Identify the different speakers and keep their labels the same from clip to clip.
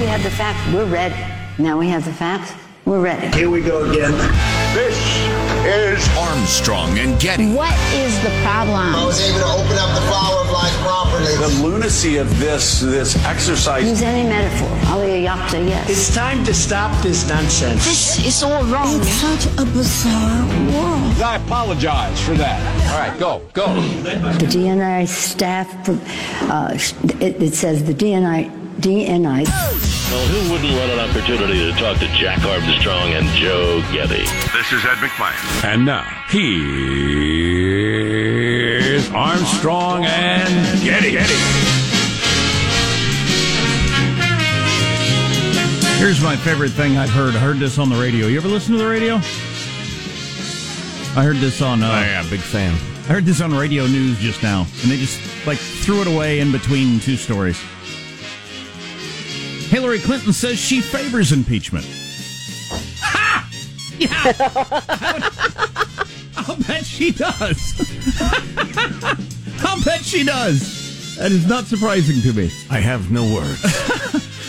Speaker 1: we have the facts, we're ready. Now we have the facts, we're ready.
Speaker 2: Here we go again.
Speaker 3: This is
Speaker 4: Armstrong and Getty.
Speaker 5: What is the problem?
Speaker 6: I was able to open up the flower of life properly.
Speaker 7: The lunacy of this this exercise.
Speaker 1: Use any metaphor. Ali Yapta, yes.
Speaker 2: It's time to stop this nonsense.
Speaker 5: This is all wrong.
Speaker 8: It's such a bizarre world.
Speaker 7: I apologize for that. All right, go, go.
Speaker 1: The DNI staff, uh, it, it says the DNI, DNI.
Speaker 9: Well, who wouldn't want an opportunity to talk to Jack Armstrong and Joe Getty?
Speaker 3: this is Ed McMahon.
Speaker 4: And now, here's Armstrong and Getty.
Speaker 10: Here's my favorite thing I've heard. I heard this on the radio. You ever listen to the radio? I heard this on. Uh,
Speaker 4: Oh, yeah, big fan.
Speaker 10: I heard this on radio news just now, and they just like threw it away in between two stories. Hillary Clinton says she favors impeachment. Ha! Yeah. I'll bet she does. I'll bet she does. That is not surprising to me.
Speaker 4: I have no words.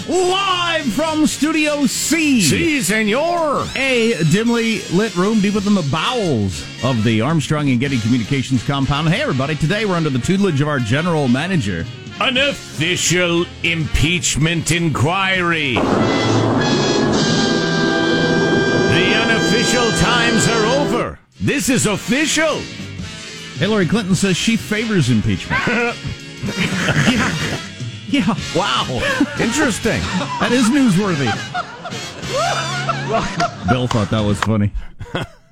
Speaker 10: Live from Studio C.
Speaker 4: si, senor.
Speaker 10: A dimly lit room deep within the bowels of the Armstrong and Getty Communications compound. Hey, everybody. Today we're under the tutelage of our general manager.
Speaker 4: An official impeachment inquiry. The unofficial times are over. This is official.
Speaker 10: Hillary Clinton says she favors impeachment. yeah. Yeah.
Speaker 4: Wow. Interesting.
Speaker 10: That is newsworthy. Bill thought that was funny.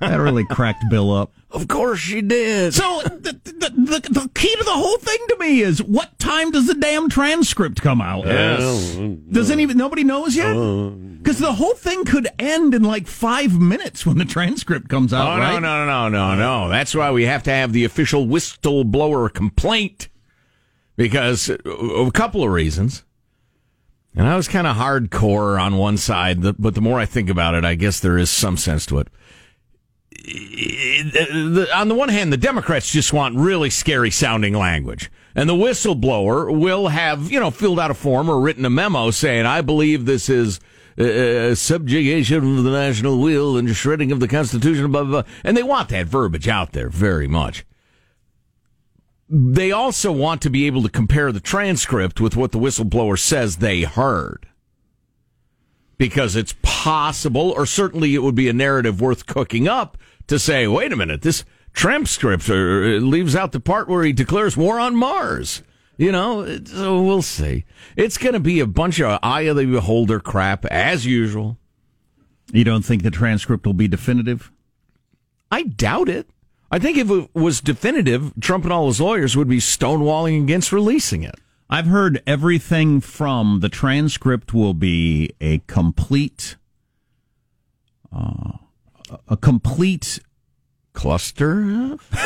Speaker 10: That really cracked Bill up.
Speaker 4: Of course she did.
Speaker 10: So the, the, the, the key to the whole thing to me is what time does the damn transcript come out?
Speaker 4: Yes.
Speaker 10: Does any nobody knows yet? Because the whole thing could end in like five minutes when the transcript comes out,
Speaker 4: Oh,
Speaker 10: right?
Speaker 4: no, no, no, no, no. That's why we have to have the official whistleblower complaint. Because uh, a couple of reasons. And I was kind of hardcore on one side, but the more I think about it, I guess there is some sense to it. On the one hand, the Democrats just want really scary sounding language. And the whistleblower will have, you know, filled out a form or written a memo saying, I believe this is uh, subjugation of the national will and shredding of the Constitution, blah, blah, blah. And they want that verbiage out there very much. They also want to be able to compare the transcript with what the whistleblower says they heard. Because it's possible, or certainly it would be a narrative worth cooking up to say, wait a minute, this transcript uh, leaves out the part where he declares war on Mars. You know, so we'll see. It's going to be a bunch of eye of the beholder crap, as usual.
Speaker 10: You don't think the transcript will be definitive?
Speaker 4: I doubt it. I think if it was definitive, Trump and all his lawyers would be stonewalling against releasing it.
Speaker 10: I've heard everything from the transcript will be a complete, uh, a complete,
Speaker 4: Cluster?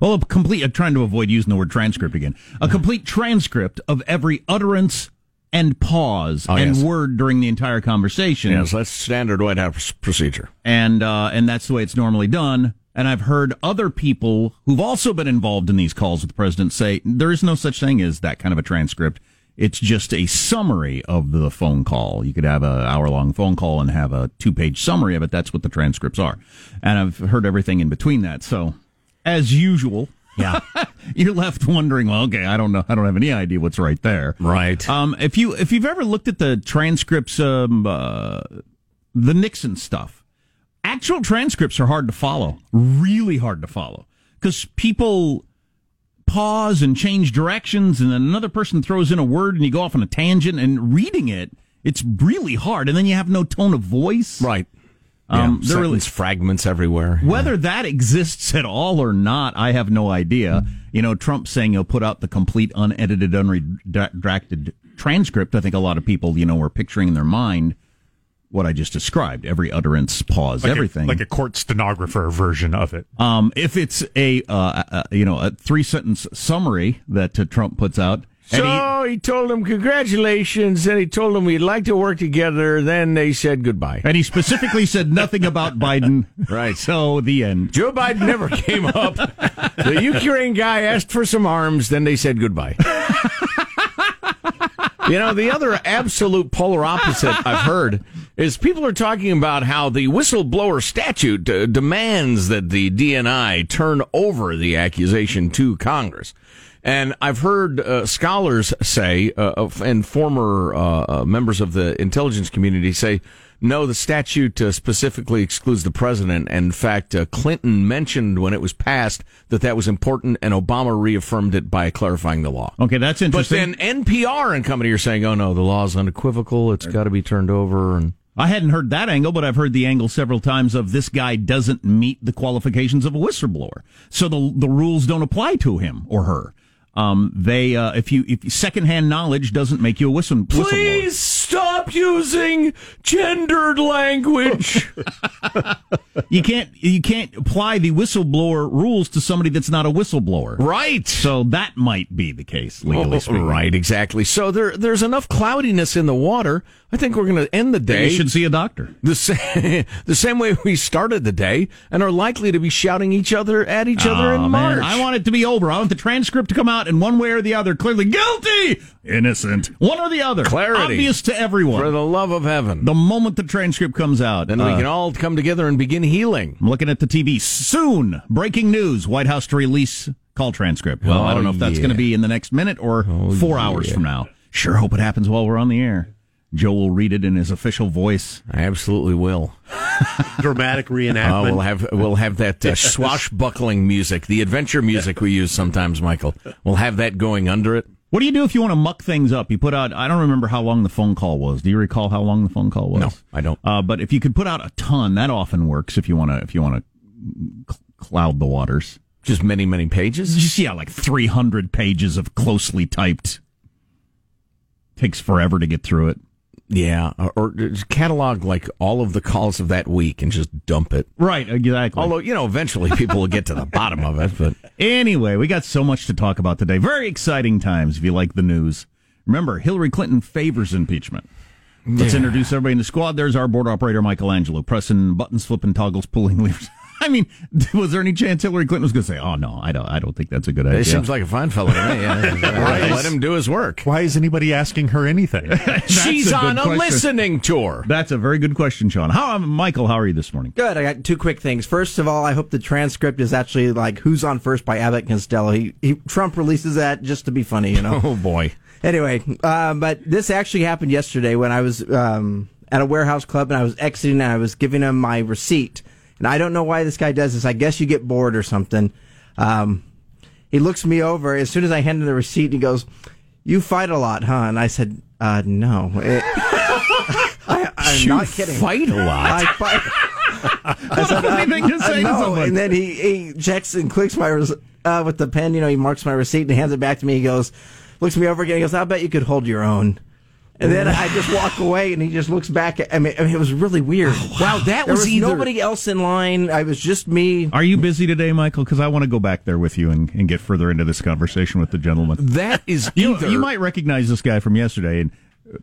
Speaker 10: well, a complete. I'm trying to avoid using the word transcript again. A complete transcript of every utterance and pause
Speaker 4: Oh,
Speaker 10: and
Speaker 4: yes.
Speaker 10: word during the entire conversation.
Speaker 4: Yes, that's standard White House procedure.
Speaker 10: and uh, and that's the way it's normally done. And I've heard other people who've also been involved in these calls with the president say there is no such thing as that kind of a transcript. It's just a summary of the phone call. You could have an hour long phone call and have a two page summary of it. That's what the transcripts are. And I've heard everything in between that. So, as usual,
Speaker 4: Yeah.
Speaker 10: you're left wondering. Well, okay, I don't know. I don't have any idea what's right there.
Speaker 4: right.
Speaker 10: Um, if you if you've ever looked at the transcripts, um, uh, the Nixon stuff, actual transcripts are hard to follow. Really hard to follow because people pause and change directions, and then another person throws in a word, and you go off on a tangent. And reading it, it's really hard, and then you have no tone of voice.
Speaker 4: right.
Speaker 10: Um,
Speaker 4: yeah,
Speaker 10: they're really
Speaker 4: fragments everywhere.
Speaker 10: whether that exists at all or not, I have no idea. You know, Trump saying he'll put out the complete, unedited, unredacted transcript. I think a lot of people, you know, were picturing in their mind what I just described. Every utterance, pause,
Speaker 11: Like
Speaker 10: everything.
Speaker 11: A, like a court stenographer version of it.
Speaker 10: um, if it's a, uh, uh, you know, a three sentence summary that uh, Trump puts out. and he-
Speaker 4: So he, told them congratulations, and he told them we'd like to work together. Then they said goodbye.
Speaker 10: and he specifically said nothing about Biden.
Speaker 4: Right.
Speaker 10: So the end.
Speaker 4: Joe Biden never came up. The Ukraine guy asked for some arms. Then they said goodbye. You know, the other absolute polar opposite I've heard is people are talking about how the whistleblower statute uh, demands that the DNI turn over the accusation to Congress. And I've heard uh, scholars say, uh, and former uh, members of the intelligence community say, no, the statute uh, specifically excludes the president. And in fact, uh, Clinton mentioned when it was passed that that was important, and Obama reaffirmed it by clarifying the law.
Speaker 10: Okay, that's interesting.
Speaker 4: But then NPR and company are saying, "Oh no, the law is unequivocal. It's got to be turned over." And
Speaker 10: I hadn't heard that angle, but I've heard the angle several times of this guy doesn't meet the qualifications of a whistleblower, so the the rules don't apply to him or her. Um, they uh, if you if secondhand knowledge doesn't make you a whistle,
Speaker 4: Please stop using gendered language.
Speaker 10: you can't you can't apply the whistleblower rules to somebody that's not a whistleblower.
Speaker 4: Right.
Speaker 10: So that might be the case legally
Speaker 4: Oh,
Speaker 10: speaking.
Speaker 4: right, exactly. So there there's enough cloudiness in the water. I think we're going to end the day.
Speaker 10: You should see a doctor.
Speaker 4: The same, the same way we started the day and are likely to be shouting each other at each other
Speaker 10: Oh,
Speaker 4: in
Speaker 10: man,
Speaker 4: March.
Speaker 10: I want it to be over. I want the transcript to come out in one way or the other. Clearly guilty, innocent, one or the other.
Speaker 4: Clarity.
Speaker 10: obvious to everyone.
Speaker 4: For the love of heaven.
Speaker 10: the moment the transcript comes out,
Speaker 4: Then we
Speaker 10: uh,
Speaker 4: can all come together and begin healing.
Speaker 10: I'm looking at the TV soon. Breaking news: White House to release call transcript. Well, I don't know if that's
Speaker 4: yeah.
Speaker 10: going to be in the next minute or four hours from now. Sure, hope it happens while we're on the air. Joe will read it in his official voice.
Speaker 4: I absolutely will.
Speaker 2: Dramatic
Speaker 4: Uh,
Speaker 2: reenactment.
Speaker 4: we'll have we'll have that uh, swashbuckling music, the adventure music we use sometimes, Michael. We'll have that going under it.
Speaker 10: What do you do if you want to muck things up? You put out. I don't remember how long the phone call was. Do you recall how long the phone call was?
Speaker 4: No, I don't.
Speaker 10: Uh, but if you could put out a ton, that often works. If you want to, if you want to cloud the waters.
Speaker 4: Just many, many pages.
Speaker 10: Just yeah, like 300 pages of closely typed. Takes forever to get through it.
Speaker 4: Yeah, or, catalog like all of the calls of that week and just dump it.
Speaker 10: Right, exactly.
Speaker 4: Although you know, eventually people will get to the bottom of it. But
Speaker 10: Anyway, we got so much to talk about today. Very exciting times if you like the news. Remember, Hillary Clinton favors impeachment. Let's introduce everybody in the squad. There's our board operator, Michelangelo, pressing buttons, flipping toggles, pulling levers. I mean, was there any chance Hillary Clinton was going to say, "Oh no, I don't, I don't think that's a good idea"?
Speaker 4: he seems like a fine fellow to me. Yeah. Let him do his work.
Speaker 11: Why is anybody asking her anything?
Speaker 4: She's
Speaker 10: a
Speaker 4: on a
Speaker 10: question.
Speaker 4: listening tour.
Speaker 10: That's a very good question, Sean. How, Michael? How are you this morning?
Speaker 12: Good. I got two quick things. First of all, I hope the transcript is actually like "Who's on First by Abbott and Costello. He, he Trump releases that just to be funny, you know.
Speaker 4: Oh boy.
Speaker 12: anyway, uh, but this actually happened yesterday when I was um, at a warehouse club and I was exiting and I was giving him my receipt. And I don't know why this guy does this. I guess you get bored or something. Um, he looks me over as soon as I hand him the receipt. He goes, "You fight a lot, huh?" And I said, uh, "No." It- I, I'm
Speaker 4: You
Speaker 12: not kidding.
Speaker 4: fight a lot.
Speaker 12: I fight. I said,
Speaker 10: you think to say
Speaker 12: no. And then he, he checks and clicks my res- uh, with the pen. You know, he marks my receipt and hands it back to me. He goes, looks me over again. He goes, "I bet you could hold your own." And then I just walk away, and he just looks back. At, I mean, I mean, it was really weird.
Speaker 4: Oh, wow, that
Speaker 12: There
Speaker 4: was
Speaker 12: was
Speaker 4: either-
Speaker 12: nobody else in line. I was just me.
Speaker 10: Are you busy today, Michael? Because I want to go back there with you and, and get further into this conversation with the gentleman.
Speaker 4: That is
Speaker 10: You, you might recognize this guy from yesterday, and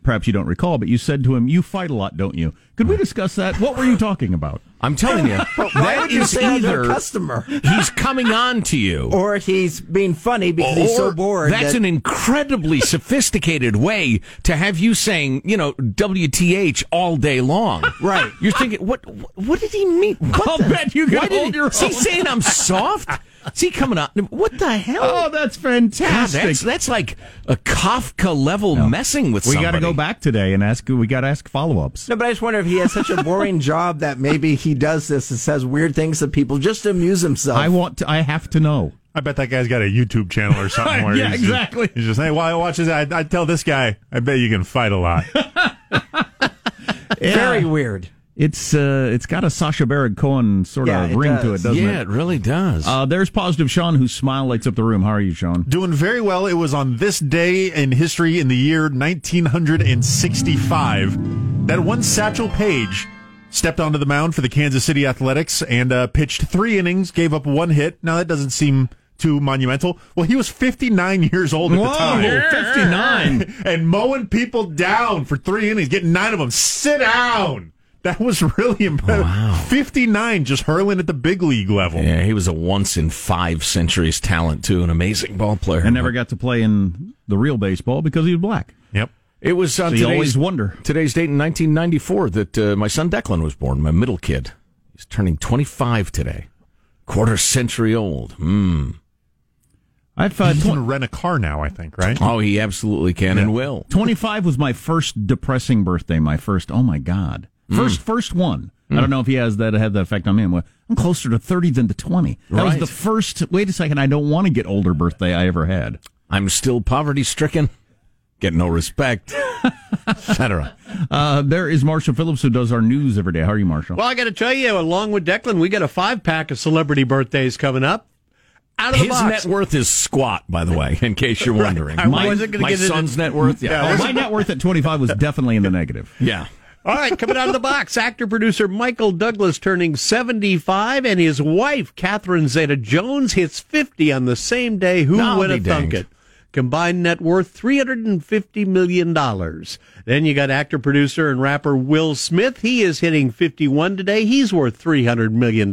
Speaker 10: perhaps you don't recall, but you said to him, "You fight a lot, don't you?" Could we discuss that? What were you talking about?
Speaker 4: I'm telling you,
Speaker 12: Why
Speaker 4: that
Speaker 12: would you say I'm
Speaker 4: either
Speaker 12: a customer?
Speaker 4: he's coming on to you,
Speaker 12: Or he's being funny because he's so bored.
Speaker 4: That's
Speaker 12: that-
Speaker 4: an incredibly sophisticated way to have you saying, you know, WTH all day long.
Speaker 12: Right.
Speaker 4: You're thinking, what? What did he mean? What
Speaker 10: I'll
Speaker 4: the-
Speaker 10: bet you can
Speaker 4: why did
Speaker 10: hold
Speaker 4: he,
Speaker 10: your
Speaker 4: Is he saying I'm soft? Is he coming on? What the hell?
Speaker 10: Oh, that's
Speaker 4: God,
Speaker 10: fantastic.
Speaker 4: that's that's like a Kafka level messing with
Speaker 10: we got to go back today and ask. We got to ask follow ups.
Speaker 12: No, but I just wonder if he has such a boring job that maybe he does this and says weird things to people just to amuse himself.
Speaker 10: I want. To, I have to know.
Speaker 11: I bet that guy's got a YouTube channel or something where
Speaker 10: Yeah,
Speaker 11: he's just-
Speaker 10: exactly.
Speaker 11: he's just saying, "Well, I watch this. I, I tell this guy, I bet you can fight a lot."
Speaker 12: Very weird.
Speaker 10: It's uh, it's got a Sacha Baron Cohen sort
Speaker 12: Yeah,
Speaker 10: of
Speaker 12: it
Speaker 10: ring to it,
Speaker 12: does.
Speaker 10: doesn't
Speaker 4: yeah,
Speaker 10: it?
Speaker 4: Yeah, it really does.
Speaker 10: Uh, there's positive Sean, whose smile lights up the room. How are you, Sean?
Speaker 11: Doing very well. It was on this day in history in the year 1965 that one Satchel Paige stepped onto the mound for the Kansas City Athletics and uh, pitched three innings, gave up one hit. Now that doesn't seem too monumental. Well, he was 59 years old at the time.
Speaker 10: 59.
Speaker 11: and mowing people down for three innings, getting nine of them. Sit down. That was really impressive. Wow. 59 just hurling at the big league level.
Speaker 4: yeah, he was a once in five centuries talent too, an amazing ball player.
Speaker 10: and never got to play in the real baseball because he was black.
Speaker 11: Yep.
Speaker 4: It was on
Speaker 10: So you
Speaker 4: today's,
Speaker 10: always wonder.
Speaker 4: today's date in 1994 that uh, my son Declan was born, my middle kid. He's turning 25 today. Quarter century old. Hmm.
Speaker 10: I've uh,
Speaker 11: He
Speaker 10: tw-
Speaker 11: can rent a car now, I think, right?
Speaker 4: Oh, he absolutely can and will.
Speaker 10: 25 was my first depressing birthday. My first, oh my God. First, first one. I don't know if he has that had that effect on me. I'm, I'm closer to 30 than to 20. That was the first, wait a second, I don't want to get older birthday I ever had.
Speaker 4: I'm still poverty stricken. Get no respect. Etc.
Speaker 10: Uh, there is Marshall Phillips who does our news every day. How are you, Marshall?
Speaker 2: Well, I got to tell you, along with Declan, we got a five pack of celebrity birthdays coming up. Out of the
Speaker 4: His
Speaker 2: box.
Speaker 4: net worth is squat, by the way, in case you're wondering.
Speaker 2: I
Speaker 4: my my
Speaker 2: get into-
Speaker 4: son's net worth, yeah.
Speaker 10: Oh, my net worth at 25 was definitely in the negative.
Speaker 4: yeah.
Speaker 2: All right, coming out of the box, actor producer Michael Douglas turning 75, and his wife, Catherine Zeta Jones, hits 50 on the same day. Who
Speaker 4: I'll
Speaker 2: would have thunk it? Combined net worth $350 million. Then you got actor, producer, and rapper Will Smith. He is hitting 51 today. He's worth $300 million.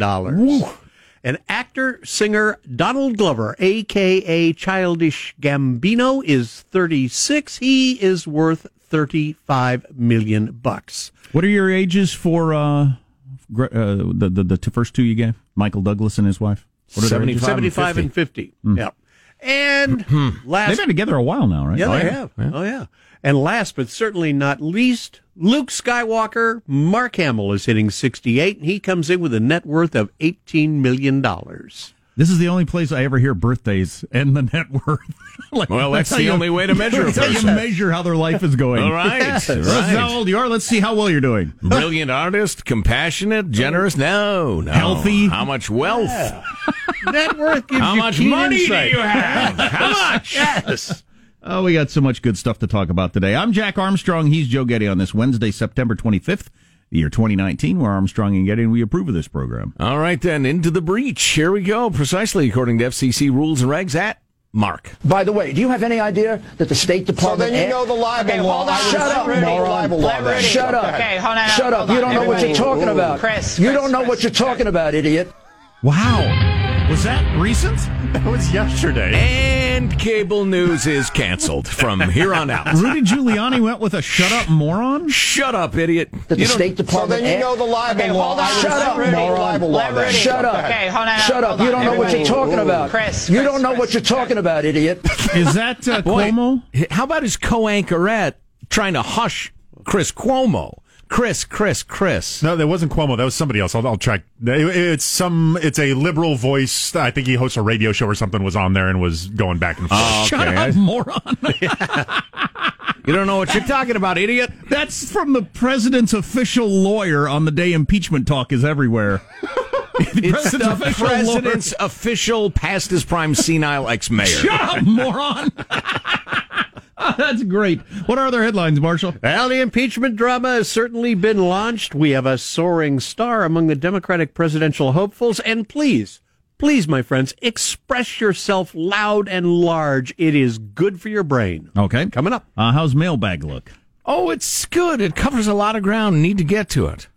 Speaker 2: And actor, singer Donald Glover, aka Childish Gambino, is 36. He is worth 35 million bucks.
Speaker 10: What are your ages for uh, gr- uh, the, the, the t- first two you gave? Michael Douglas and his wife? What are their ages?
Speaker 2: 75 and 50. Yep. And last
Speaker 10: They've been together a while now, right?
Speaker 2: Yeah,
Speaker 10: Oh,
Speaker 2: they have. Oh, yeah. And last but certainly not least, Luke Skywalker, Mark Hamill is hitting 68, and he comes in with a net worth of $18 million.
Speaker 10: This is the only place I ever hear birthdays and the net worth. Like,
Speaker 4: Well, that's
Speaker 10: how
Speaker 4: the
Speaker 10: you-
Speaker 4: only way to measure a
Speaker 10: That's how you measure how their life is going.
Speaker 4: All right.
Speaker 10: This is
Speaker 4: right.
Speaker 10: how old you are. Let's see how well you're doing.
Speaker 4: Brilliant artist, compassionate, generous. Oh. No, no.
Speaker 10: Healthy.
Speaker 4: How much wealth?
Speaker 2: Net worth gives
Speaker 4: How
Speaker 2: you
Speaker 4: much money
Speaker 2: insight.
Speaker 4: do you have? How much?
Speaker 2: Yes.
Speaker 10: Oh, we got so much good stuff to talk about today. I'm Jack Armstrong. He's Joe Getty on this Wednesday, September 25th, the year 2019. We're Armstrong and Getty, and we approve of this program.
Speaker 4: All right, then, into the breach. Here we go. Precisely according to FCC rules and regs at Mark.
Speaker 13: By the way, do you have any idea that the State Department?
Speaker 6: So
Speaker 13: Department...
Speaker 6: then you know the libel
Speaker 5: Okay,
Speaker 6: law.
Speaker 5: hold on.
Speaker 13: Shut up,
Speaker 6: assume
Speaker 13: moron.
Speaker 6: libel law then.
Speaker 13: Shut up.
Speaker 5: Okay, hold on.
Speaker 13: Shut up.
Speaker 5: hold
Speaker 13: You don't know what you're
Speaker 5: Everybody-
Speaker 13: talking about.
Speaker 5: Chris,
Speaker 13: you
Speaker 5: Chris,
Speaker 13: don't know
Speaker 5: Chris,
Speaker 13: what you're
Speaker 5: Chris.
Speaker 13: talking about, idiot.
Speaker 10: Wow. Was that recent?
Speaker 11: That was yesterday.
Speaker 4: And cable news is canceled from here on out.
Speaker 10: Rudy Giuliani went with a shut up moron?
Speaker 4: Shut up, idiot.
Speaker 13: That the
Speaker 4: You don't-
Speaker 6: So then you know the libel
Speaker 5: Okay,
Speaker 6: law.
Speaker 5: hold on.
Speaker 6: I would
Speaker 13: Shut up,
Speaker 6: assume you know the
Speaker 13: moron.
Speaker 6: libel law
Speaker 5: Let. Rudy-
Speaker 13: Shut up.
Speaker 5: Okay, hold on.
Speaker 13: Shut up.
Speaker 5: hold
Speaker 13: You don't know what you're
Speaker 5: Everybody-
Speaker 13: talking about.
Speaker 5: Chris,
Speaker 13: you don't know
Speaker 5: Chris,
Speaker 13: what you're
Speaker 5: Chris.
Speaker 13: talking about, idiot.
Speaker 10: Is that uh,
Speaker 4: Boy,
Speaker 10: Cuomo?
Speaker 4: How about his co-anchorette trying to hush Chris Cuomo? Chris, Chris, Chris.
Speaker 11: No, that wasn't Cuomo. That was somebody else. I'll, I'll check. It- It's some. It's a liberal voice. I think he hosts a radio show or something. Was on there and was going back and forth.
Speaker 4: Oh,
Speaker 10: Shut up, moron.
Speaker 4: You don't know what you're talking about, idiot.
Speaker 10: That's from the president's official lawyer on the day impeachment talk is everywhere. the
Speaker 4: It's the
Speaker 10: official
Speaker 4: president's official past his prime senile ex-mayor.
Speaker 10: Shut up, moron. That's great. What are other headlines, Marshall?
Speaker 2: Well, the impeachment drama has certainly been launched. We have a soaring star among the Democratic presidential hopefuls. And please, please, my friends, express yourself loud and large. It is good for your brain.
Speaker 10: Okay.
Speaker 2: Coming up.
Speaker 10: Uh, how's mailbag look?
Speaker 4: Oh, it's good. It covers a lot of ground. Need to get to it.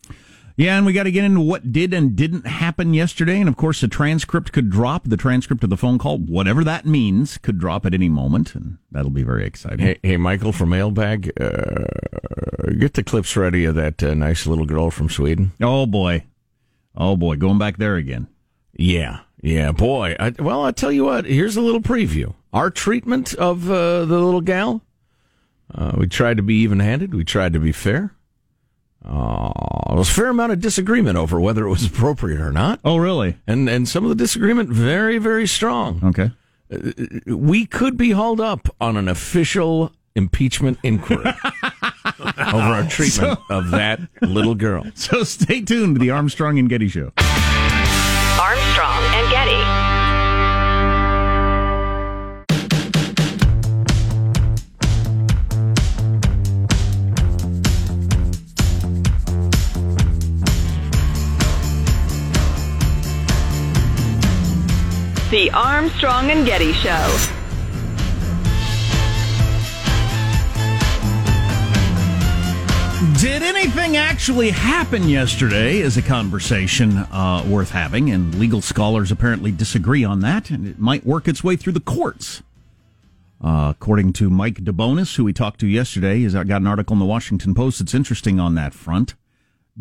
Speaker 10: Yeah, and we got to get into what did and didn't happen yesterday. And of course, the transcript could drop. The transcript of the phone call, whatever that means, could drop at any moment. And that'll be very exciting.
Speaker 4: Hey, hey Michael from Mailbag, uh, get the clips ready of that uh, nice little girl from Sweden.
Speaker 10: Oh, boy. Oh, boy. Going back there again.
Speaker 4: Yeah, yeah, boy. I, well, I tell you what. Here's a little preview. Our treatment of uh, the little gal. Uh, we tried to be even-handed. We tried to be fair. Uh, there was a fair amount of disagreement over whether it was appropriate or not,
Speaker 10: Oh, really?
Speaker 4: and and some of the disagreement very very strong.
Speaker 10: Okay.
Speaker 4: We could be hauled up on an official impeachment inquiry over our treatment of that little girl.
Speaker 10: So stay tuned to the Armstrong and Getty Show.
Speaker 14: The Armstrong and Getty Show.
Speaker 10: Did anything actually happen yesterday? Is a conversation uh, worth having, and legal scholars apparently disagree on that, and it might work its way through the courts. Uh, according to Mike DeBonis, who we talked to yesterday, he's got an article in the Washington Post that's interesting on that front.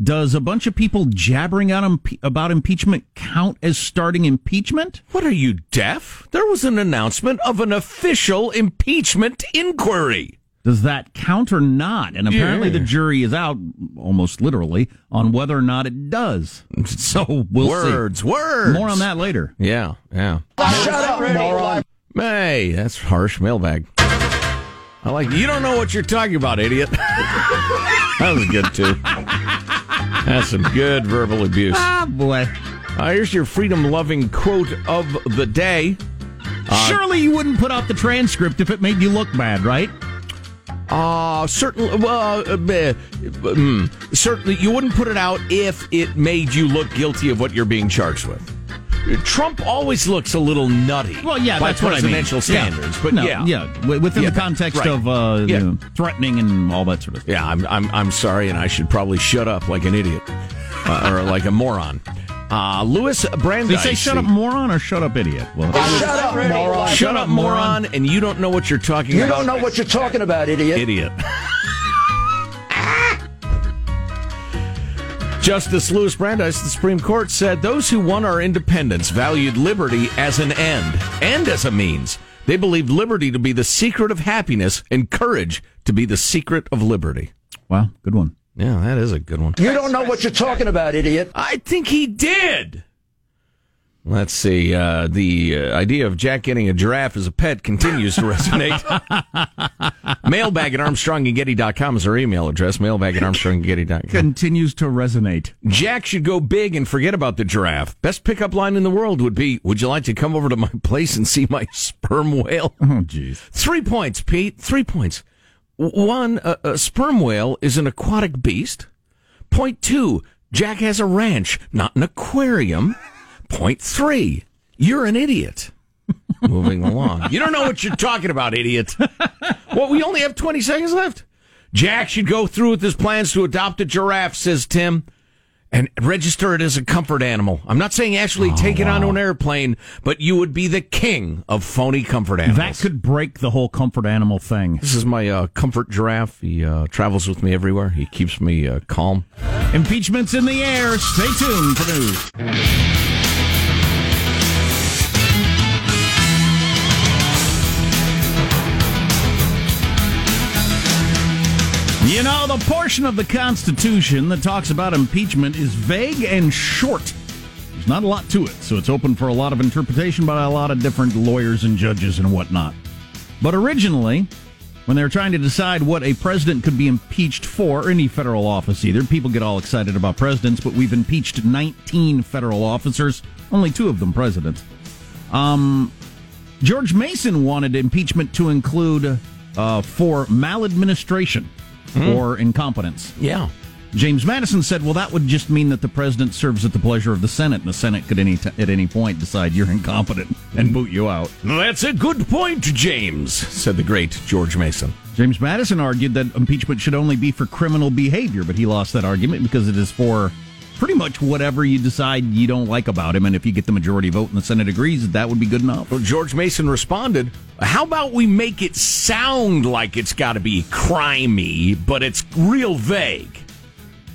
Speaker 10: Does a bunch of people jabbering out impe- about impeachment count as starting impeachment?
Speaker 4: What are you deaf? There was an announcement of an official impeachment inquiry.
Speaker 10: Does that count or not? And apparently
Speaker 4: Yeah.
Speaker 10: the jury is out, almost literally, on whether or not it does. So we'll
Speaker 4: words,
Speaker 10: see.
Speaker 4: words.
Speaker 10: More on that later.
Speaker 4: Yeah, yeah.
Speaker 13: Shut up, moron.
Speaker 4: Hey, that's harsh mailbag. I like you don't know what you're talking about, idiot. that was good too. That's some good verbal abuse.
Speaker 10: Ah, boy.
Speaker 4: Uh, here's your freedom loving quote of the day. Uh,
Speaker 10: Surely you wouldn't put out the transcript if it made you look bad, right?
Speaker 4: Uh, certainly, well, uh, mm, certainly you wouldn't put it out if it made you look guilty of what you're being charged with. Trump always looks a little nutty.
Speaker 10: Well, yeah,
Speaker 4: by
Speaker 10: that's what I mean.
Speaker 4: presidential
Speaker 10: Yeah.
Speaker 4: standards, but
Speaker 10: No,
Speaker 4: yeah,
Speaker 10: yeah, within
Speaker 4: Yeah,
Speaker 10: the context
Speaker 4: right.
Speaker 10: of uh,
Speaker 4: Yeah.
Speaker 10: you know, threatening and all that sort of. Thing.
Speaker 4: Yeah, I'm, I'm, I'm sorry, and I should probably shut up like an idiot uh, or like a moron. Uh, Louis Brandeis.
Speaker 10: They say shut up, moron, or shut up, idiot. Well,
Speaker 13: Shut up, moron.
Speaker 4: Shut up, moron, and you don't know what you're talking
Speaker 13: You
Speaker 4: about.
Speaker 13: You don't know what you're talking about, idiot.
Speaker 4: Idiot. Justice Louis Brandeis of the Supreme Court said those who won our independence valued liberty as an end and as a means. They believed liberty to be the secret of happiness and courage to be the secret of liberty.
Speaker 10: wow, good one.
Speaker 4: Yeah, that is a good one.
Speaker 13: You don't know what you're talking about, idiot.
Speaker 4: I think he did. Let's see. Uh, the uh, idea of Jack getting a giraffe as a pet continues to resonate. mailbag at armstrongandgetty.com is our email address. Mailbag at armstrongandgetty.com.
Speaker 10: Continues to resonate.
Speaker 4: Jack should go big and forget about the giraffe. Best pickup line in the world would be, would you like to come over to my place and see my sperm whale?
Speaker 10: Oh, jeez.
Speaker 4: Three points, Pete. Three points. One, a, a sperm whale is an aquatic beast. Point two, Jack has a ranch, not an aquarium. Point three, you're an idiot. Moving along. You don't know what you're talking about, idiot. Well, we only have 20 seconds left. Jack should go through with his plans to adopt a giraffe, says Tim, and register it as a comfort animal. I'm not saying actually take it onto an airplane, but you would be the king of phony comfort animals.
Speaker 10: That could break the whole comfort animal thing.
Speaker 4: This is my uh, comfort giraffe. He uh, travels with me everywhere. He keeps me uh, calm.
Speaker 10: Impeachment's in the air. Stay tuned for news. Know, the portion of the Constitution that talks about impeachment is vague and short. There's not a lot to it, so it's open for a lot of interpretation by a lot of different lawyers and judges and whatnot. But originally, when they were trying to decide what a president could be impeached for, any federal office either, people get all excited about presidents, but we've impeached 19 federal officers, only two of them presidents. Um, George Mason wanted impeachment to include uh, for maladministration Hmm. or incompetence.
Speaker 4: Yeah.
Speaker 10: James Madison said, "Well, that would just mean that the president serves at the pleasure of the Senate, and the Senate could any t- at any point decide you're incompetent and boot you out."
Speaker 4: That's a good point, James, said the great George Mason.
Speaker 10: James Madison argued that impeachment should only be for criminal behavior, but he lost that argument because it is for pretty much whatever you decide you don't like about him, and if you get the majority vote and the Senate agrees, that would be good enough.
Speaker 4: Well, George Mason responded, How about we make it sound like it's got to be crimey, but it's real vague?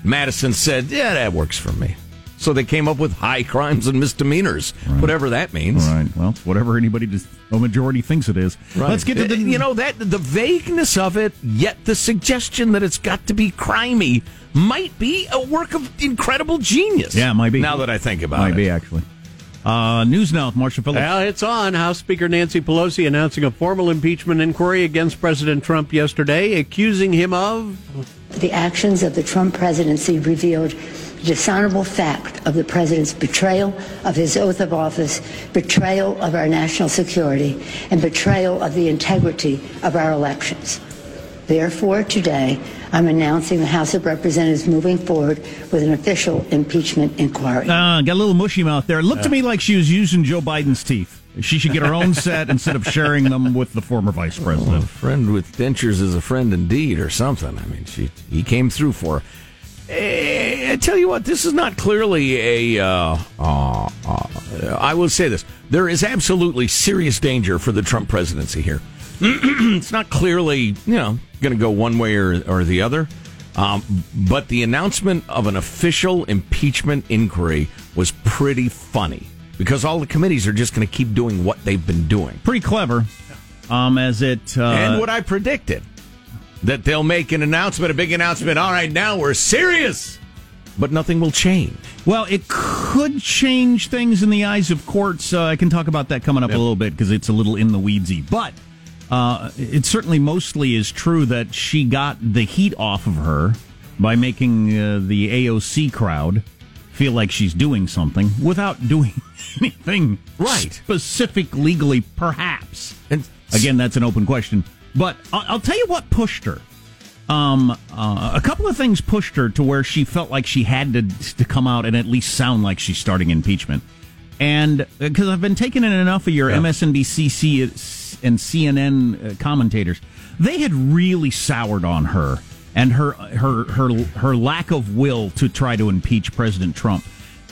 Speaker 4: Madison said, Yeah, that works for me. So they came up with high crimes and misdemeanors, whatever that means.
Speaker 10: Right. Well, whatever anybody, does, a majority thinks it is.
Speaker 4: Right.
Speaker 10: Let's get to the.
Speaker 4: you know that the vagueness of it, yet the suggestion that it's got to be crimey might be a work of incredible genius.
Speaker 10: Yeah, it might be.
Speaker 4: Now that I think about
Speaker 10: might
Speaker 4: it, might
Speaker 10: be actually. Uh, news now with Marshall Phillips.
Speaker 2: Well, it's on. House Speaker Nancy Pelosi announcing a formal impeachment inquiry against President Trump yesterday, accusing him of
Speaker 1: The actions of the Trump presidency revealed the dishonorable fact of the president's betrayal of his oath of office, betrayal of our national security, and betrayal of the integrity of our elections. Therefore, today, I'm announcing the House of Representatives moving forward with an official impeachment inquiry.
Speaker 10: Uh, got a little mushy mouth there. It looked to me like she was using Joe Biden's teeth. She should get her own set instead of sharing them with the former vice president.
Speaker 4: A friend with dentures is a friend indeed, or something. I mean, she he came through for her. Eh, I tell you what, this is not clearly a. Uh, uh, uh, I will say this: there is absolutely serious danger for the Trump presidency here. it's not clearly, you know, going to go one way or, or the other. Um, but the announcement of an official impeachment inquiry was pretty funny because all the committees are just going to keep doing what they've been doing.
Speaker 10: Pretty clever. Um, as it uh,
Speaker 4: and what I predicted that they'll make an announcement, a big announcement. All right, now we're serious, but nothing will change.
Speaker 10: Well, it could change things in the eyes of courts. Uh, I can talk about that coming up a little bit because it's a little in the weedsy. But uh, it certainly mostly is true that she got the heat off of her by making uh, the AOC crowd feel like she's doing something without doing anything
Speaker 4: Right.
Speaker 10: specific legally, perhaps.
Speaker 4: And
Speaker 10: Again, that's an open question. But I'll, I'll tell you what pushed her. Um, uh, a couple of things pushed her to where she felt like she had to to come out and at least sound like she's starting impeachment. And because I've been taking in enough of your MSNBC C- and CNN uh, commentators, they had really soured on her and her her her her lack of will to try to impeach President Trump.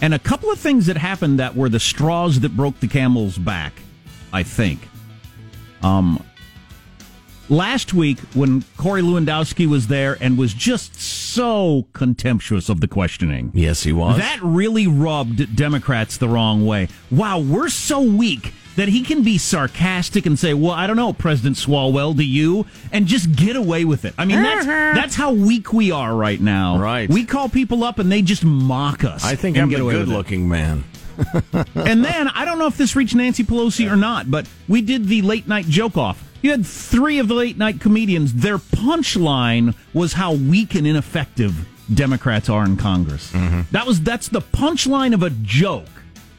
Speaker 10: And a couple of things that happened that were the straws that broke the camel's back, I think. Um, last week when Corey Lewandowski was there and was just so contemptuous of the questioning.
Speaker 4: Yes, he was.
Speaker 10: That really rubbed Democrats the wrong way. Wow, we're so weak that he can be sarcastic and say, "Well, I don't know, President Swalwell, do you?" and just get away with it. I mean, that's uh-huh. that's how weak we are right now.
Speaker 4: Right.
Speaker 10: We call people up and they just mock us.
Speaker 4: I think I'm
Speaker 10: get
Speaker 4: a
Speaker 10: away with it
Speaker 4: good-looking man.
Speaker 10: and then I don't know if this reached Nancy Pelosi or not, but we did the late night joke off. You had three of the late night comedians. Their punchline was how weak and ineffective Democrats are in Congress. Mm-hmm. That was that's the punchline of a joke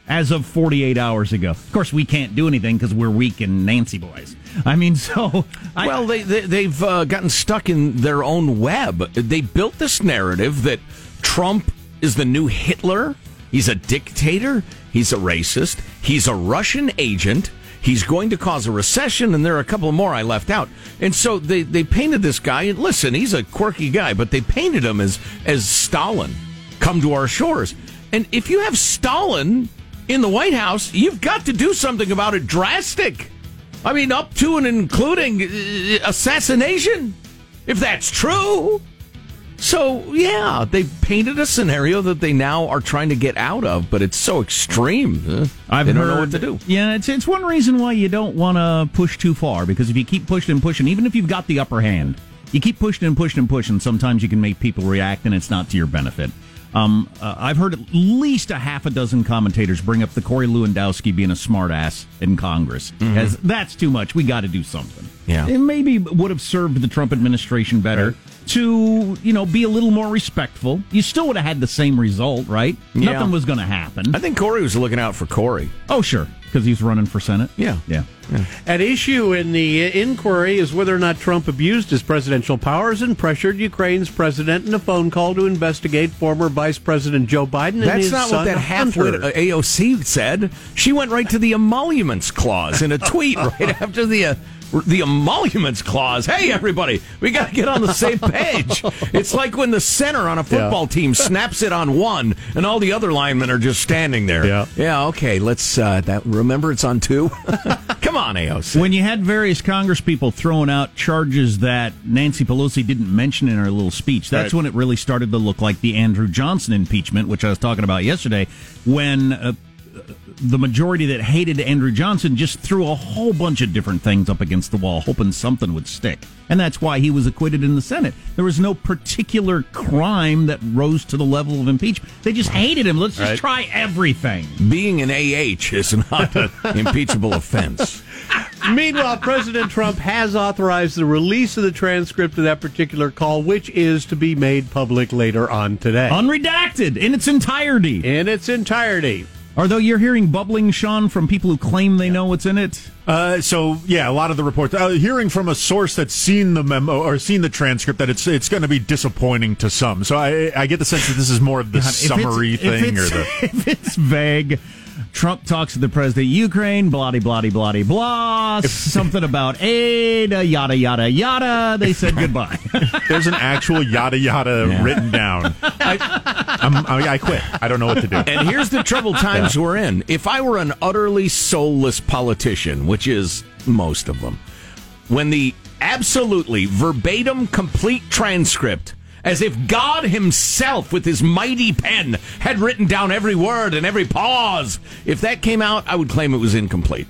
Speaker 10: as of 48 hours ago. Of course, we can't do anything because we're weak and Nancy boys. I mean, so I,
Speaker 4: well, they, they they've uh, gotten stuck in their own web. They built this narrative that Trump is the new Hitler. He's a dictator. He's a racist. He's a Russian agent. He's going to cause a recession, and there are a couple more I left out. And so they, they painted this guy. And listen, he's a quirky guy, but they painted him as as Stalin. Come to our shores. And if you have Stalin in the White House, you've got to do something about it drastic. I mean, up to and including uh, assassination, if that's true. So, yeah, they painted a scenario that they now are trying to get out of, but it's so extreme. Uh,
Speaker 10: I've
Speaker 4: don't
Speaker 10: heard,
Speaker 4: know what to do.
Speaker 10: Yeah, it's it's one reason why you don't want to push too far because if you keep pushing and pushing, even if you've got the upper hand, you keep pushing and pushing and pushing. Sometimes you can make people react, and it's not to your benefit. Um, uh, I've heard at least a half a dozen commentators bring up the Corey Lewandowski being a smartass in Congress
Speaker 4: Mhm.
Speaker 10: as that's too much. We got to do something.
Speaker 4: Yeah.
Speaker 10: it maybe would have served the Trump administration better. To you know, be a little more respectful. You still would have had the same result, right?
Speaker 4: Yeah.
Speaker 10: Nothing was going to happen.
Speaker 4: I think Corey was looking out for Corey.
Speaker 10: Oh, sure, because he's running for Senate.
Speaker 4: Yeah.
Speaker 10: Yeah.
Speaker 2: At issue in the inquiry is whether or not Trump abused his presidential powers and pressured Ukraine's president in a phone call to investigate former Vice President Joe Biden and
Speaker 4: That's
Speaker 2: his
Speaker 4: not
Speaker 2: son
Speaker 4: what that half-wit
Speaker 2: Hunter.
Speaker 4: uh, AOC said. She went right to the emoluments clause in a tweet right after the uh, the emoluments clause. Hey, everybody, we got to get on the same page. It's like when the center on a football team snaps it on one, and all the other linemen are just standing there.
Speaker 2: Yeah.
Speaker 4: yeah. Okay, let's. Uh, that remember, it's on two. Come on, AOC.
Speaker 10: When you had various congresspeople throwing out charges that Nancy Pelosi didn't mention in her little speech, that's
Speaker 2: Right.
Speaker 10: when it really started to look like the Andrew Johnson impeachment, which I was talking about yesterday, when uh, the majority that hated Andrew Johnson just threw a whole bunch of different things up against the wall, hoping something would stick. And that's why he was acquitted in the Senate. There was no particular crime that rose to the level of impeachment. They just hated him. Let's just
Speaker 4: Right.
Speaker 10: try everything.
Speaker 4: Being an AH is not an impeachable offense.
Speaker 2: Meanwhile, President Trump has authorized the release of the transcript of that particular call, which is to be made public later on today.
Speaker 10: Unredacted in its entirety.
Speaker 2: In its entirety.
Speaker 10: Although you're hearing bubbling, Sean, from people who claim they know what's in it.
Speaker 11: Uh, so yeah, a lot of the reports. Uh, hearing from a source that's seen the memo or seen the transcript, that it's it's going to be disappointing to some. So I I get the sense that this is more of the
Speaker 10: God,
Speaker 11: summary thing or the.
Speaker 10: if it's vague. Trump talks to the president of Ukraine, blah, blah, blah, blah, blah, something about aid, uh, yada, yada, yada. They said goodbye.
Speaker 11: There's an actual yada yada
Speaker 10: Yeah.
Speaker 11: written down. I, I'm, I, I quit. I don't know what to do.
Speaker 4: And here's the troubled times we're in. If I were an utterly soulless politician, which is most of them, when the absolutely verbatim complete transcript as if God himself with his mighty pen had written down every word and every pause. If that came out, I would claim it was incomplete.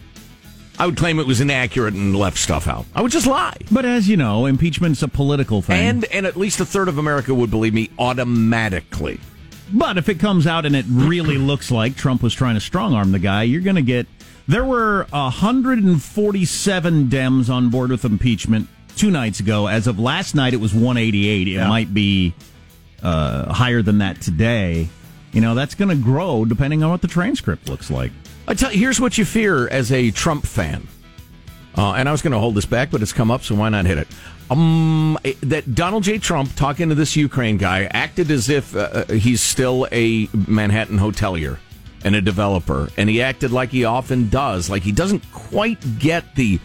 Speaker 4: I would claim it was inaccurate and left stuff out. I would just lie.
Speaker 10: But as you know, impeachment's a political thing.
Speaker 4: And and at least a third of America would believe me automatically.
Speaker 10: But if it comes out and it really looks like Trump was trying to strong arm the guy, you're going to get. There were 147 Dems on board with impeachment two nights ago. As of last night, it was 188. It
Speaker 11: Yeah.
Speaker 10: might be uh, higher than that today. You know, that's going to grow depending on what the transcript looks like.
Speaker 4: I tell you, here's what you fear as a Trump fan. Uh, and I was going to hold this back, but it's come up, so why not hit it? Um, that Donald J. Trump talking to this Ukraine guy acted as if uh, he's still a Manhattan hotelier and a developer, and he acted like he often does, like he doesn't quite get the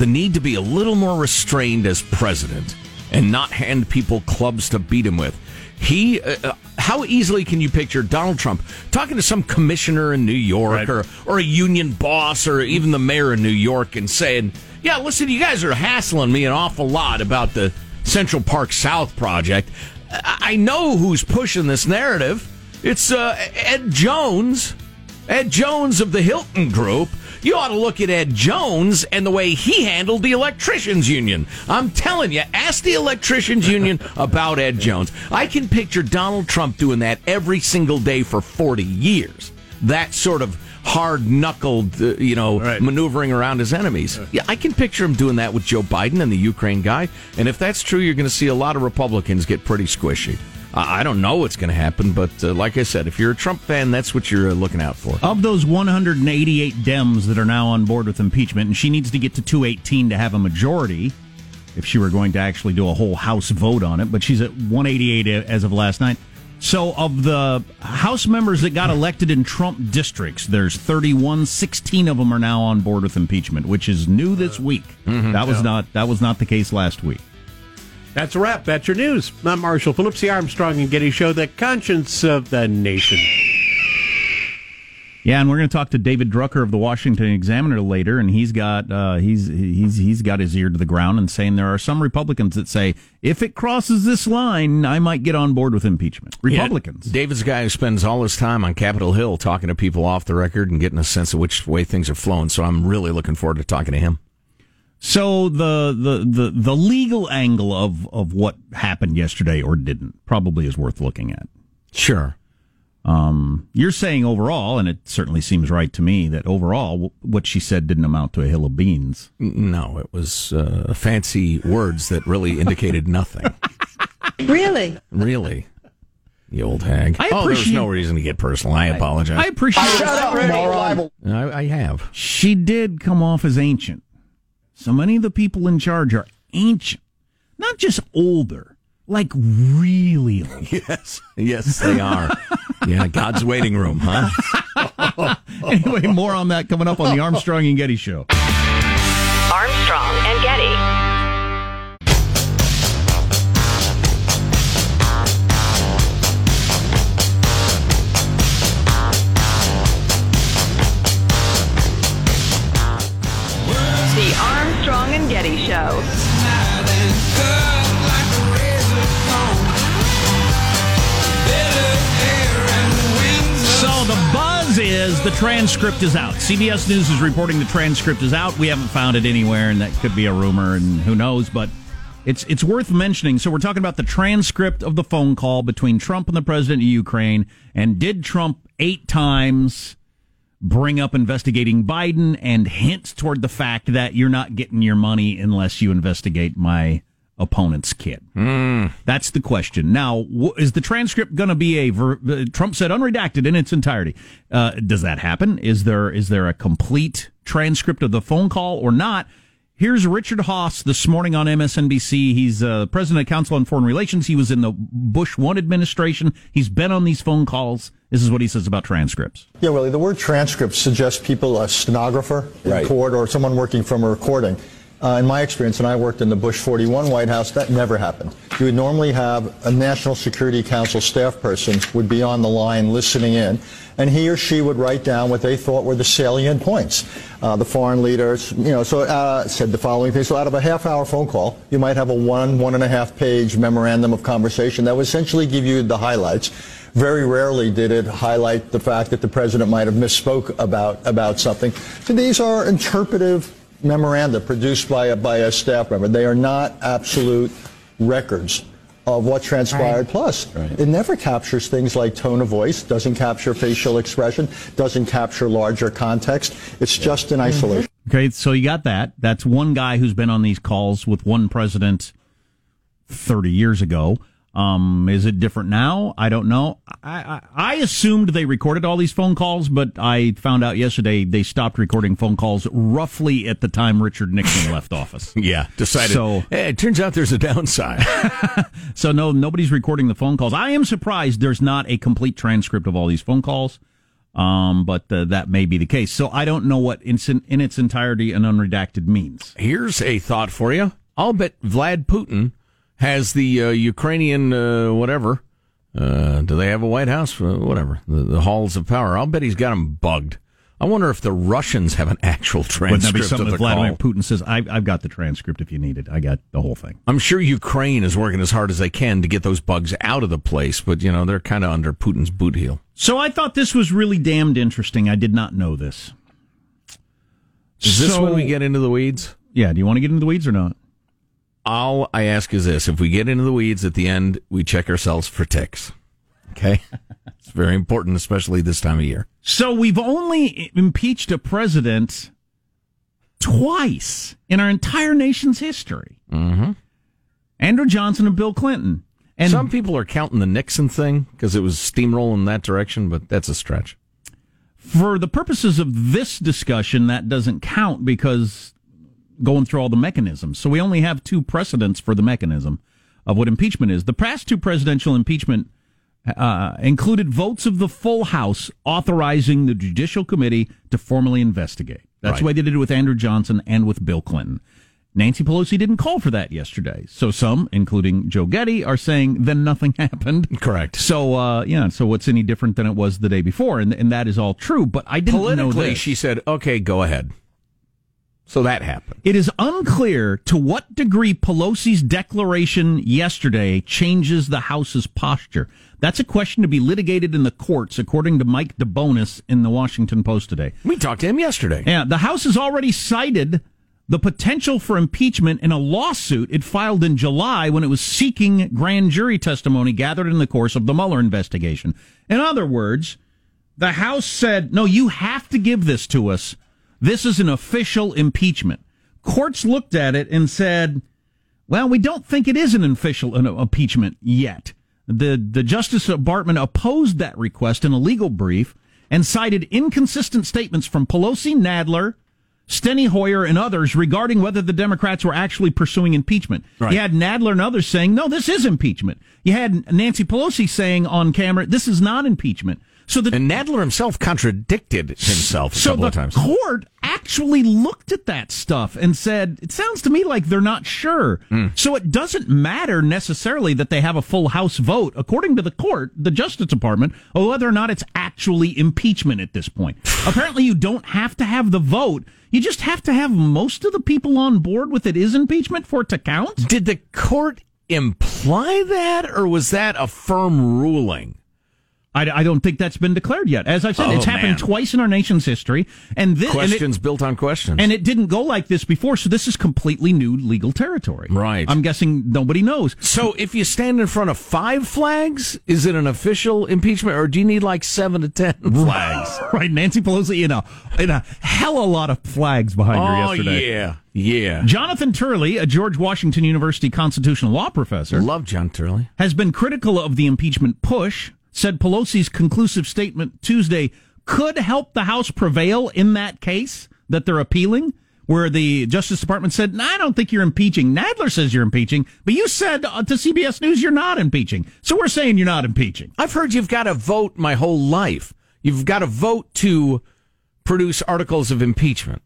Speaker 4: the need to be a little more restrained as president and not hand people clubs to beat him with. He, uh, uh, how easily can you picture Donald Trump talking to some commissioner in New York or, or a union boss or even the mayor of New York and saying, Yeah, listen, you guys are hassling me an awful lot about the Central Park South project. I I know who's pushing this narrative. It's uh, Ed Jones. Ed Jones of the Hilton Group. You ought to look at Ed Jones and the way he handled the electricians union. I'm telling you, ask the electricians union about Ed Jones. I can picture Donald Trump doing that every single day for 40 years. That sort of hard knuckled, uh, you know, maneuvering around his enemies. Yeah, I can picture him doing that with Joe Biden and the Ukraine guy. And if that's true, you're going to see a lot of Republicans get pretty squishy. I I don't know what's going to happen, but uh, like I said, if you're a Trump fan, that's what you're uh, looking out for.
Speaker 10: Of those 188 Dems that are now on board with impeachment, and she needs to get to 218 to have a majority if she were going to actually do a whole House vote on it, but she's at 188 as of last night. So, of the House members that got elected in Trump districts, there's 31. 16 of them are now on board with impeachment, which is new this week. That was
Speaker 2: Yeah.
Speaker 10: not that was not the case last week.
Speaker 2: That's a wrap. That's your news. I'm Marshall Phillips, the Armstrong and Getty Show, the conscience of the nation.
Speaker 10: Yeah, and we're going to talk to David Drucker of the Washington Examiner later, and he's got uh, he's he's he's got his ear to the ground and saying there are some Republicans that say if it crosses this line, I might get on board with impeachment. Republicans.
Speaker 4: Yeah, David's a guy who spends all his time on Capitol Hill talking to people off the record and getting a sense of which way things are flowing. So I'm really looking forward to talking to him.
Speaker 10: So the, the the the legal angle of of what happened yesterday or didn't probably is worth looking at.
Speaker 4: Sure.
Speaker 10: Um, you're saying overall, and it certainly seems right to me that overall, what she said didn't amount to a hill of beans.
Speaker 4: No, it was uh, fancy words that really indicated nothing.
Speaker 1: Really?
Speaker 4: really. the old hag.
Speaker 10: I
Speaker 4: oh, there's no reason to get personal. I apologize.
Speaker 10: I appreciate. It.
Speaker 13: Shut up, moron.
Speaker 4: I, I have.
Speaker 10: She did come off as ancient. So many of the people in charge are ancient, not just older, like really old.
Speaker 4: Yes. Yes, they are. yeah, God's waiting room, huh?
Speaker 10: anyway, more on that coming up on the Armstrong and Getty Show.
Speaker 14: Armstrong
Speaker 10: is the transcript is out. CBS News is reporting the transcript is out. We haven't found it anywhere, and that could be a rumor, and who knows, but. It's it's worth mentioning. So we're talking about the transcript of the phone call between Trump and the president of Ukraine. And did Trump eight times bring up investigating Biden and hint toward the fact that you're not getting your money unless you investigate my opponent's kid? That's the question. Now, wh- is the transcript going to be a ver- uh, Trump said unredacted in its entirety? Uh, does that happen? Is there is there a complete transcript of the phone call or not? Here's Richard Haass this morning on MSNBC. He's uh, president of Council on Foreign Relations. He was in the Bush one administration. He's been on these phone calls. This is what he says about transcripts.
Speaker 15: Yeah, Willie, the word transcript suggests people, a stenographer in
Speaker 13: Right.
Speaker 15: court or someone working from a recording. Uh, in my experience, and I worked in the Bush 41 White House, that never happened. You would normally have a National Security Council staff person would be on the line listening in, and he or she would write down what they thought were the salient points. Uh, the foreign leaders, you know, so uh, said the following things. So out of a half-hour phone call, you might have a one, one and a half page memorandum of conversation that would essentially give you the highlights. Very rarely did it highlight the fact that the president might have misspoke about about something. So these are interpretive memoranda produced by a, by a staff member. They are not absolute records of what transpired. Plus, it never captures things like tone of voice, doesn't capture facial expression, doesn't capture larger context. It's just in mm-hmm. isolation.
Speaker 10: Okay, so you got that. That's one guy who's been on these calls with one president 30 years ago. Um, is it different now? I don't know. I, I, I assumed they recorded all these phone calls, but I found out yesterday they stopped recording phone calls roughly at the time Richard Nixon left office.
Speaker 4: Yeah, decided.
Speaker 10: So,
Speaker 4: hey, it turns out there's a downside.
Speaker 10: so no, nobody's recording the phone calls. I am surprised there's not a complete transcript of all these phone calls. Um, but uh, that may be the case. So I don't know what in, in its entirety an unredacted means.
Speaker 4: Here's a thought for you. I'll bet Vlad Putin has the uh, Ukrainian uh, whatever. Uh, do they have a White House? Uh, whatever the, the, halls of power. I'll bet he's got them bugged. I wonder if the Russians have an actual transcript.
Speaker 10: Wouldn't that be something
Speaker 4: of the
Speaker 10: Vladimir
Speaker 4: call?
Speaker 10: Putin says? I've, I've got the transcript if you need it. I got the whole thing.
Speaker 4: I'm sure Ukraine is working as hard as they can to get those bugs out of the place, but you know they're kind of under Putin's boot heel.
Speaker 10: So I thought this was really damned interesting. I did not know this.
Speaker 4: Is this
Speaker 10: So-
Speaker 4: when we get into the weeds?
Speaker 10: Yeah. Do you want to get into the weeds or not?
Speaker 4: All I ask is this: if we get into the weeds at the end, we check ourselves for ticks. Okay, it's very important, especially this time of year.
Speaker 10: So we've only impeached a president twice in our entire nation's history.
Speaker 4: Mm-hmm.
Speaker 10: Andrew Johnson and Bill Clinton. And
Speaker 4: Some people are counting the Nixon thing because it was steamrolling that direction, but that's a stretch.
Speaker 10: for the purposes of this discussion, that doesn't count because going through all the mechanisms. So we only have two precedents for the mechanism of what impeachment is. The past two presidential impeachment uh, included votes of the full House authorizing the Judicial Committee to formally investigate. That's
Speaker 4: Right.
Speaker 10: the way they did it with Andrew Johnson and with Bill Clinton. Nancy Pelosi didn't call for that yesterday. So some, including Joe Getty, are saying then nothing happened.
Speaker 4: Correct.
Speaker 10: So, uh, yeah, so what's any different than it was the day before? And, and that is all true. But I didn't know
Speaker 4: Politically,
Speaker 10: this.
Speaker 4: she said, "Okay, go ahead." So that happened.
Speaker 10: It is unclear to what degree Pelosi's declaration yesterday changes the House's posture. That's a question to be litigated in the courts, according to Mike DeBonis in the Washington Post today.
Speaker 4: We talked to him yesterday.
Speaker 10: Yeah, the House has already cited the potential for impeachment in a lawsuit it filed in July when it was seeking grand jury testimony gathered in the course of the Mueller investigation. In other words, the House said, no, you have to give this to us. This is an official impeachment. Courts looked at it and said, well, we don't think it is an official impeachment yet. The, the Justice Department opposed that request in a legal brief and cited inconsistent statements from Pelosi, Nadler, Steny Hoyer, and others regarding whether the Democrats were actually pursuing impeachment.
Speaker 4: Right.
Speaker 10: You had Nadler and others saying, no, this is impeachment. You had Nancy Pelosi saying on camera, this is not impeachment. So the
Speaker 4: And Nadler himself contradicted himself a
Speaker 10: so
Speaker 4: couple
Speaker 10: the
Speaker 4: of times.
Speaker 10: court actually looked at that stuff and said, it sounds to me like they're not sure.
Speaker 4: Hmm.
Speaker 10: So it doesn't matter necessarily that they have a full House vote, according to the court, the Justice Department, or whether or not it's actually impeachment at this point. Apparently, you don't have to have the vote. You just have to have most of the people on board with it is impeachment for it to count.
Speaker 4: Did the court imply that, or was that a firm ruling?
Speaker 10: I, I don't think that's been declared yet. As I've said,
Speaker 4: Oh,
Speaker 10: it's happened
Speaker 4: man.
Speaker 10: twice in our nation's history, and this and it-
Speaker 4: Questions built on questions.
Speaker 10: And it didn't go like this before, so this is completely new legal territory.
Speaker 4: Right.
Speaker 10: I'm guessing nobody knows.
Speaker 4: so if you stand in front of five flags, is it an official impeachment, or do you need like seven to ten flags?
Speaker 10: right, Nancy Pelosi in a in a hell a lot of flags behind her
Speaker 4: oh
Speaker 10: yesterday.
Speaker 4: yeah, yeah.
Speaker 10: Jonathan Turley, a George Washington University constitutional law professor,
Speaker 4: Love John Turley.
Speaker 10: has been critical of the impeachment push. Said Pelosi's conclusive statement Tuesday could help the House prevail in that case that they're appealing. Where the Justice Department said, I don't think you're impeaching. Nadler says you're impeaching, but you said uh, to CBS News you're not impeaching. So we're saying you're not impeaching.
Speaker 4: I've heard you've got to vote my whole life. You've got to vote to produce articles of impeachment.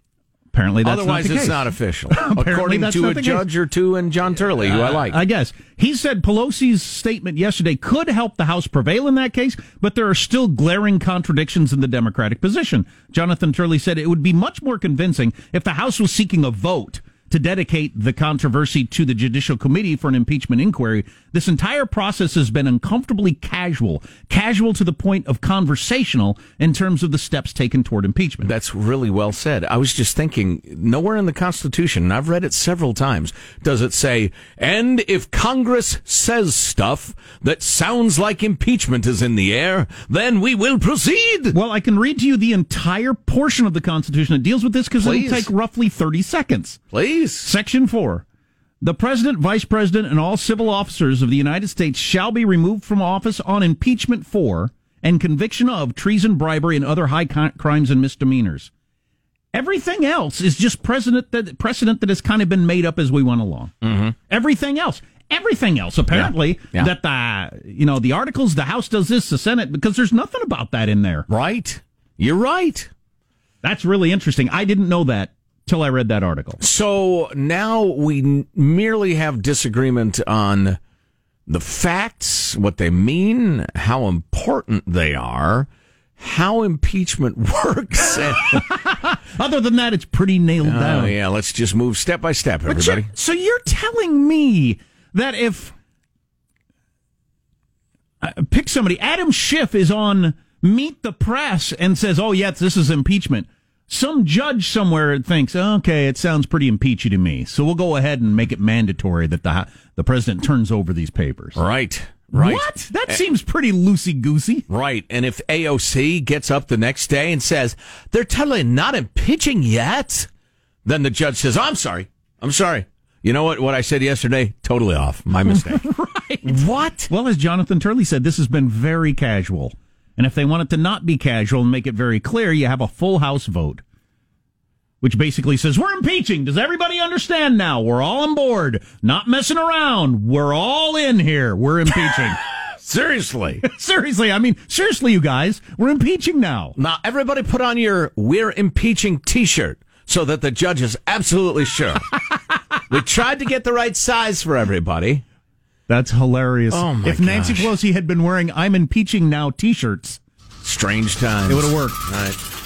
Speaker 10: Apparently, that's
Speaker 4: Otherwise,
Speaker 10: not
Speaker 4: it's not official, according to a
Speaker 10: the case.
Speaker 4: judge or two and John Turley, who I uh, like.
Speaker 10: I guess. He said Pelosi's statement yesterday could help the House prevail in that case, but there are still glaring contradictions in the Democratic position. Jonathan Turley said it would be much more convincing if the House was seeking a vote to dedicate the controversy to the Judicial Committee for an impeachment inquiry. This entire process has been uncomfortably casual, casual to the point of conversational in terms of the steps taken toward impeachment.
Speaker 4: That's really well said. I was just thinking, nowhere in the Constitution, and I've read it several times, does it say, and if Congress says stuff that sounds like impeachment is in the air, then we will proceed.
Speaker 10: Well, I can read to you the entire portion of the Constitution that deals with this because it'll take roughly 30 seconds.
Speaker 4: Please.
Speaker 10: Section 4. The President, Vice President, and all civil officers of the United States shall be removed from office on impeachment for and conviction of treason, bribery, and other high con- crimes and misdemeanors. Everything else is just precedent that, precedent that has kind of been made up as we went along.
Speaker 4: Mm-hmm.
Speaker 10: Everything else. Everything else, apparently,
Speaker 4: Yeah.
Speaker 10: that the you know the articles, the House does this, the Senate, because there's nothing about that in there.
Speaker 4: Right? You're right.
Speaker 10: That's really interesting. I didn't know that till I read that article.
Speaker 4: So now we merely have disagreement on the facts, what they mean, how important they are, how impeachment works.
Speaker 10: Other than that, it's pretty nailed
Speaker 4: oh,
Speaker 10: down.
Speaker 4: yeah, let's just move step by step, everybody.
Speaker 10: you're- so you're telling me that if uh, pick somebody, Adam Schiff is on Meet the Press and says, "Oh yes, this is impeachment." Some judge somewhere thinks, "Okay, it sounds pretty impeachy to me," so we'll go ahead and make it mandatory that the the president turns over these papers.
Speaker 4: Right. Right.
Speaker 10: What? That seems pretty loosey goosey.
Speaker 4: Right. And if AOC gets up the next day and says, they're totally not impeaching yet, then the judge says, I'm sorry. I'm sorry. You know what? What I said yesterday, totally off. My mistake.
Speaker 10: right.
Speaker 4: What?
Speaker 10: Well, as Jonathan Turley said, this has been very casual. And if they want it to not be casual and make it very clear, you have a full House vote, which basically says, We're impeaching. Does everybody understand now? We're all on board. Not messing around. We're all in here. We're impeaching.
Speaker 4: Seriously.
Speaker 10: seriously. I mean, seriously, you guys. We're impeaching now.
Speaker 4: Now, everybody put on your We're Impeaching t shirt so that the judge is absolutely sure. we tried to get the right size for everybody.
Speaker 10: That's hilarious.
Speaker 4: Oh, my
Speaker 10: if Nancy
Speaker 4: gosh.
Speaker 10: Pelosi had been wearing I'm impeaching now t shirts,
Speaker 4: Strange times.
Speaker 10: it would have worked.
Speaker 4: All right.